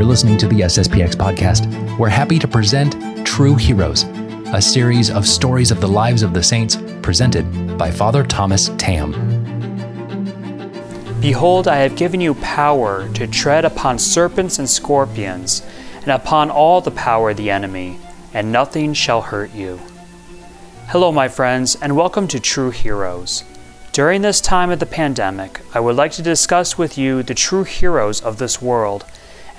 You're listening to the SSPX podcast. We're happy to present True Heroes, a series of stories of the lives of the saints presented by Father Thomas Tam. Behold, I have given you power to tread upon serpents and scorpions, and upon all the power of the enemy, and nothing shall hurt you. Hello, my friends, and welcome to True Heroes. During this time of the pandemic, I would like to discuss with you the true heroes of this world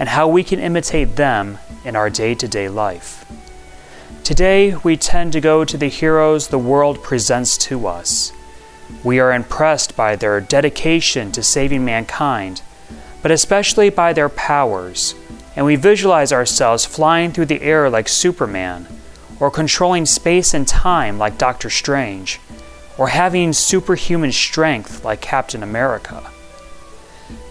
and how we can imitate them in our day to day life. Today, we tend to go to the heroes the world presents to us. We are impressed by their dedication to saving mankind, but especially by their powers, and we visualize ourselves flying through the air like Superman, or controlling space and time like Doctor Strange or having superhuman strength like Captain America.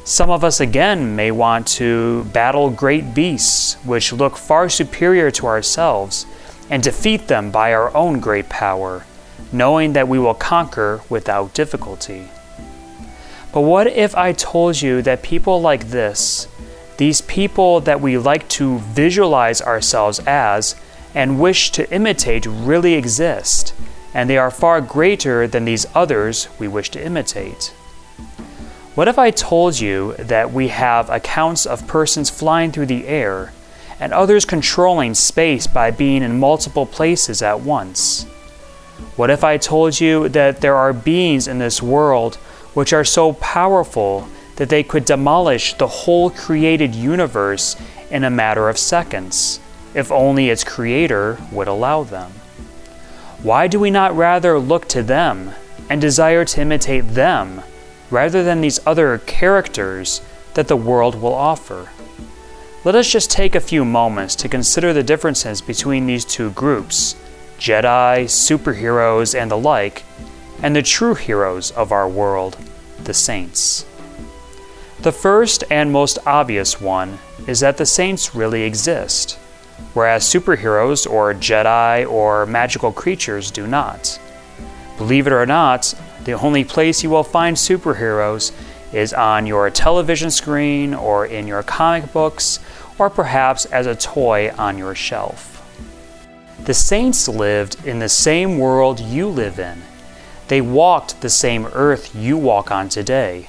Some of us again may want to battle great beasts which look far superior to ourselves and defeat them by our own great power, knowing that we will conquer without difficulty. But what if I told you that people like this, these people that we like to visualize ourselves as and wish to imitate, really exist? and they are far greater than these others we wish to imitate. What if I told you that we have accounts of persons flying through the air and others controlling space by being in multiple places at once? What if I told you that there are beings in this world which are so powerful that they could demolish the whole created universe in a matter of seconds, if only its creator would allow them? Why do we not rather look to them and desire to imitate them rather than these other characters that the world will offer? Let us just take a few moments to consider the differences between these two groups Jedi, superheroes, and the like, and the true heroes of our world, the saints. The first and most obvious one is that the saints really exist whereas superheroes or Jedi or magical creatures do not. Believe it or not, the only place you will find superheroes is on your television screen or in your comic books or perhaps as a toy on your shelf. The saints lived in the same world you live in. They walked the same earth you walk on today.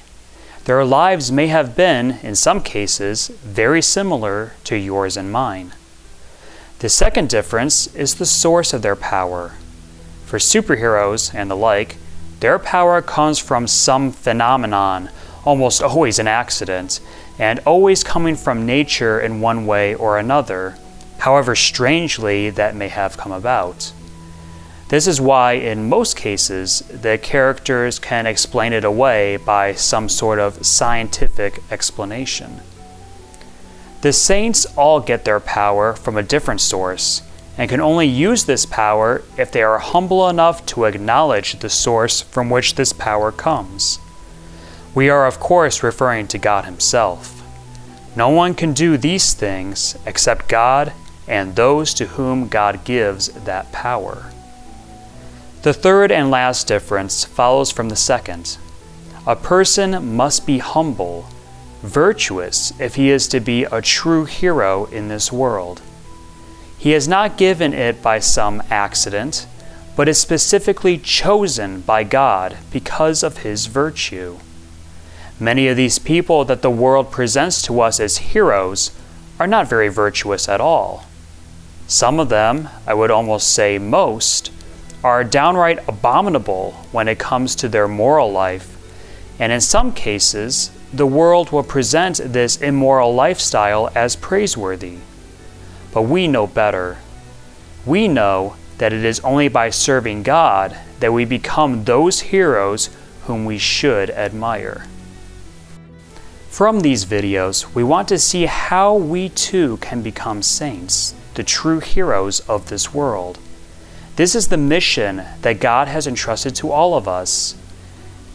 Their lives may have been, in some cases, very similar to yours and mine. The second difference is the source of their power. For superheroes and the like, their power comes from some phenomenon, almost always an accident, and always coming from nature in one way or another, however strangely that may have come about. This is why, in most cases, the characters can explain it away by some sort of scientific explanation. The saints all get their power from a different source and can only use this power if they are humble enough to acknowledge the source from which this power comes. We are, of course, referring to God Himself. No one can do these things except God and those to whom God gives that power. The third and last difference follows from the second. A person must be humble virtuous if he is to be a true hero in this world. He has not given it by some accident, but is specifically chosen by God because of his virtue. Many of these people that the world presents to us as heroes are not very virtuous at all. Some of them, I would almost say most, are downright abominable when it comes to their moral life, and in some cases, the world will present this immoral lifestyle as praiseworthy. But we know better. We know that it is only by serving God that we become those heroes whom we should admire. From these videos, we want to see how we too can become saints, the true heroes of this world. This is the mission that God has entrusted to all of us.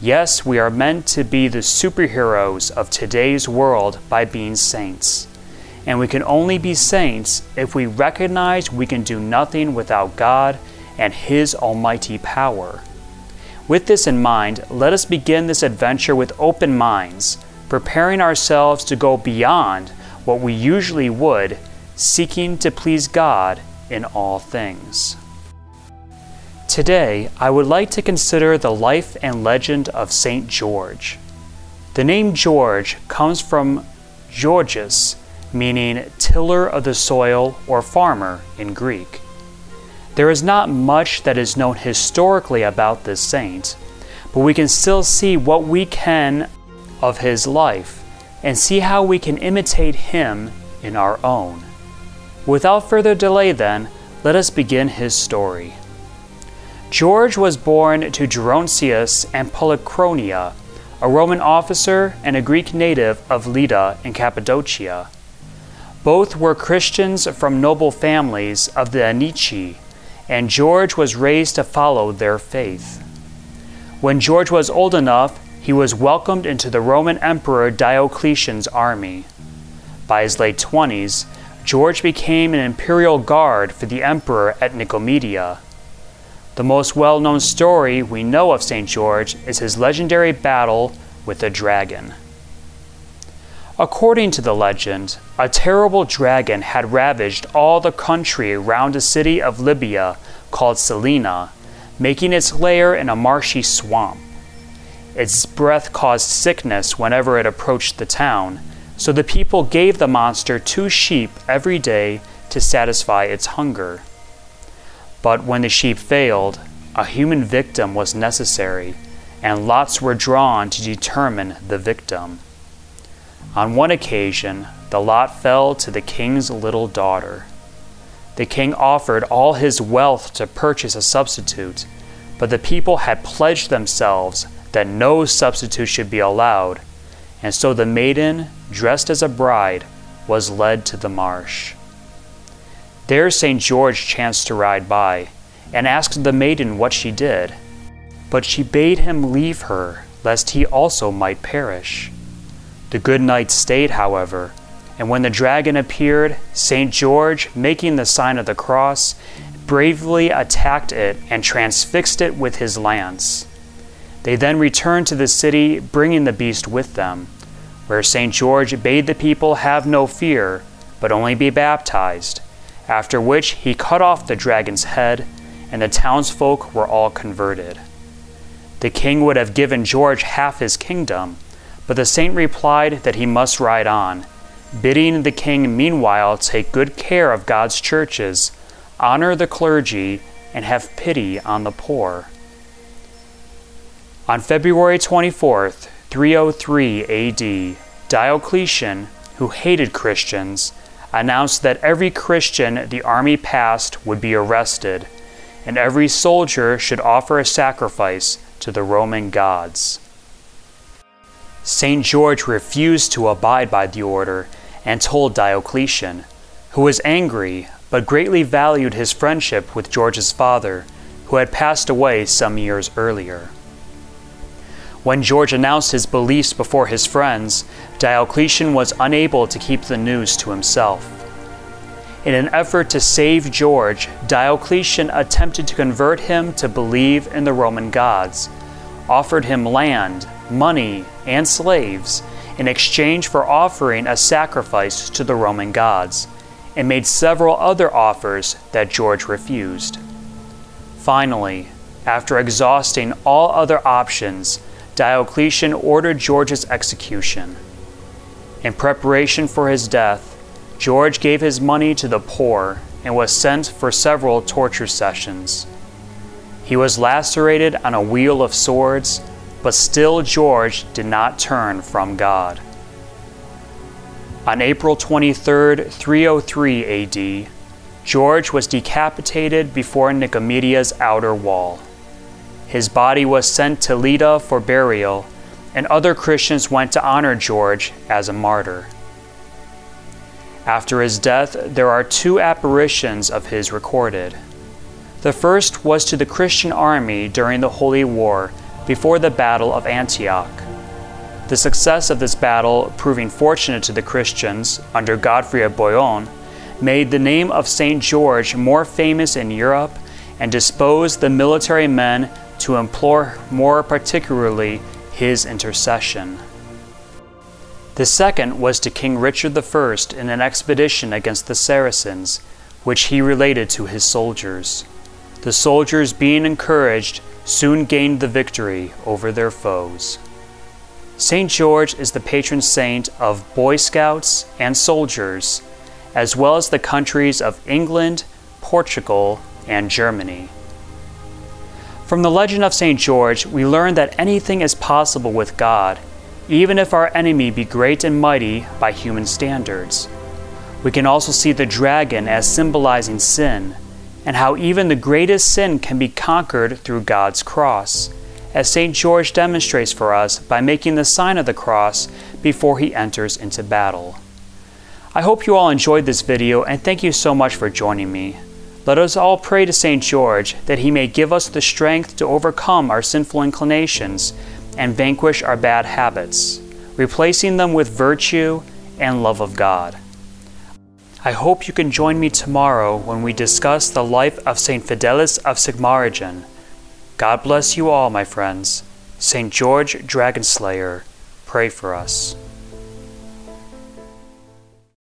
Yes, we are meant to be the superheroes of today's world by being saints. And we can only be saints if we recognize we can do nothing without God and His almighty power. With this in mind, let us begin this adventure with open minds, preparing ourselves to go beyond what we usually would, seeking to please God in all things. Today, I would like to consider the life and legend of St. George. The name George comes from Georgios, meaning tiller of the soil or farmer in Greek. There is not much that is known historically about this saint, but we can still see what we can of his life and see how we can imitate him in our own. Without further delay, then, let us begin his story. George was born to Gerontius and Polychronia, a Roman officer and a Greek native of Lydda in Cappadocia. Both were Christians from noble families of the Anici, and George was raised to follow their faith. When George was old enough, he was welcomed into the Roman Emperor Diocletian's army. By his late 20s, George became an imperial guard for the emperor at Nicomedia. The most well known story we know of St. George is his legendary battle with a dragon. According to the legend, a terrible dragon had ravaged all the country around a city of Libya called Selina, making its lair in a marshy swamp. Its breath caused sickness whenever it approached the town, so the people gave the monster two sheep every day to satisfy its hunger. But when the sheep failed, a human victim was necessary, and lots were drawn to determine the victim. On one occasion, the lot fell to the king's little daughter. The king offered all his wealth to purchase a substitute, but the people had pledged themselves that no substitute should be allowed, and so the maiden, dressed as a bride, was led to the marsh. There St. George chanced to ride by, and asked the maiden what she did. But she bade him leave her, lest he also might perish. The good knight stayed, however, and when the dragon appeared, St. George, making the sign of the cross, bravely attacked it and transfixed it with his lance. They then returned to the city, bringing the beast with them, where St. George bade the people have no fear, but only be baptized, after which he cut off the dragon's head, and the townsfolk were all converted. The king would have given George half his kingdom, but the saint replied that he must ride on, bidding the king meanwhile take good care of God's churches, honor the clergy, and have pity on the poor. On February 24, 303 AD, Diocletian, who hated Christians, announced that every Christian the army passed would be arrested, and every soldier should offer a sacrifice to the Roman gods. St. George refused to abide by the order and told Diocletian, who was angry but greatly valued his friendship with George's father, who had passed away some years earlier. When George announced his beliefs before his friends, Diocletian was unable to keep the news to himself. In an effort to save George, Diocletian attempted to convert him to believe in the Roman gods, offered him land, money, and slaves in exchange for offering a sacrifice to the Roman gods, and made several other offers that George refused. Finally, after exhausting all other options, Diocletian ordered George's execution. In preparation for his death, George gave his money to the poor and was sent for several torture sessions. He was lacerated on a wheel of swords, but still George did not turn from God. On April 23, 303 AD, George was decapitated before Nicomedia's outer wall. His body was sent to Lydda for burial, and other Christians went to honor George as a martyr. After his death, there are two apparitions of his recorded. The first was to the Christian army during the Holy War before the Battle of Antioch. The success of this battle, proving fortunate to the Christians under Godfrey of Bouillon, made the name of St. George more famous in Europe and disposed the military men to implore more particularly his intercession. The second was to King Richard I in an expedition against the Saracens, which he related to his soldiers. The soldiers, being encouraged, soon gained the victory over their foes. St. George is the patron saint of Boy Scouts and soldiers, as well as the countries of England, Portugal, and Germany. From the legend of St. George, we learn that anything is possible with God, even if our enemy be great and mighty by human standards. We can also see the dragon as symbolizing sin, and how even the greatest sin can be conquered through God's cross as St. George demonstrates for us by making the sign of the cross before he enters into battle. I hope you all enjoyed this video and thank you so much for joining me. Let us all pray to St. George that he may give us the strength to overcome our sinful inclinations and vanquish our bad habits, replacing them with virtue and love of God. I hope you can join me tomorrow when we discuss the life of St. Fidelis of Sigmaringen God bless you all, my friends. St. George Dragonslayer, pray for us.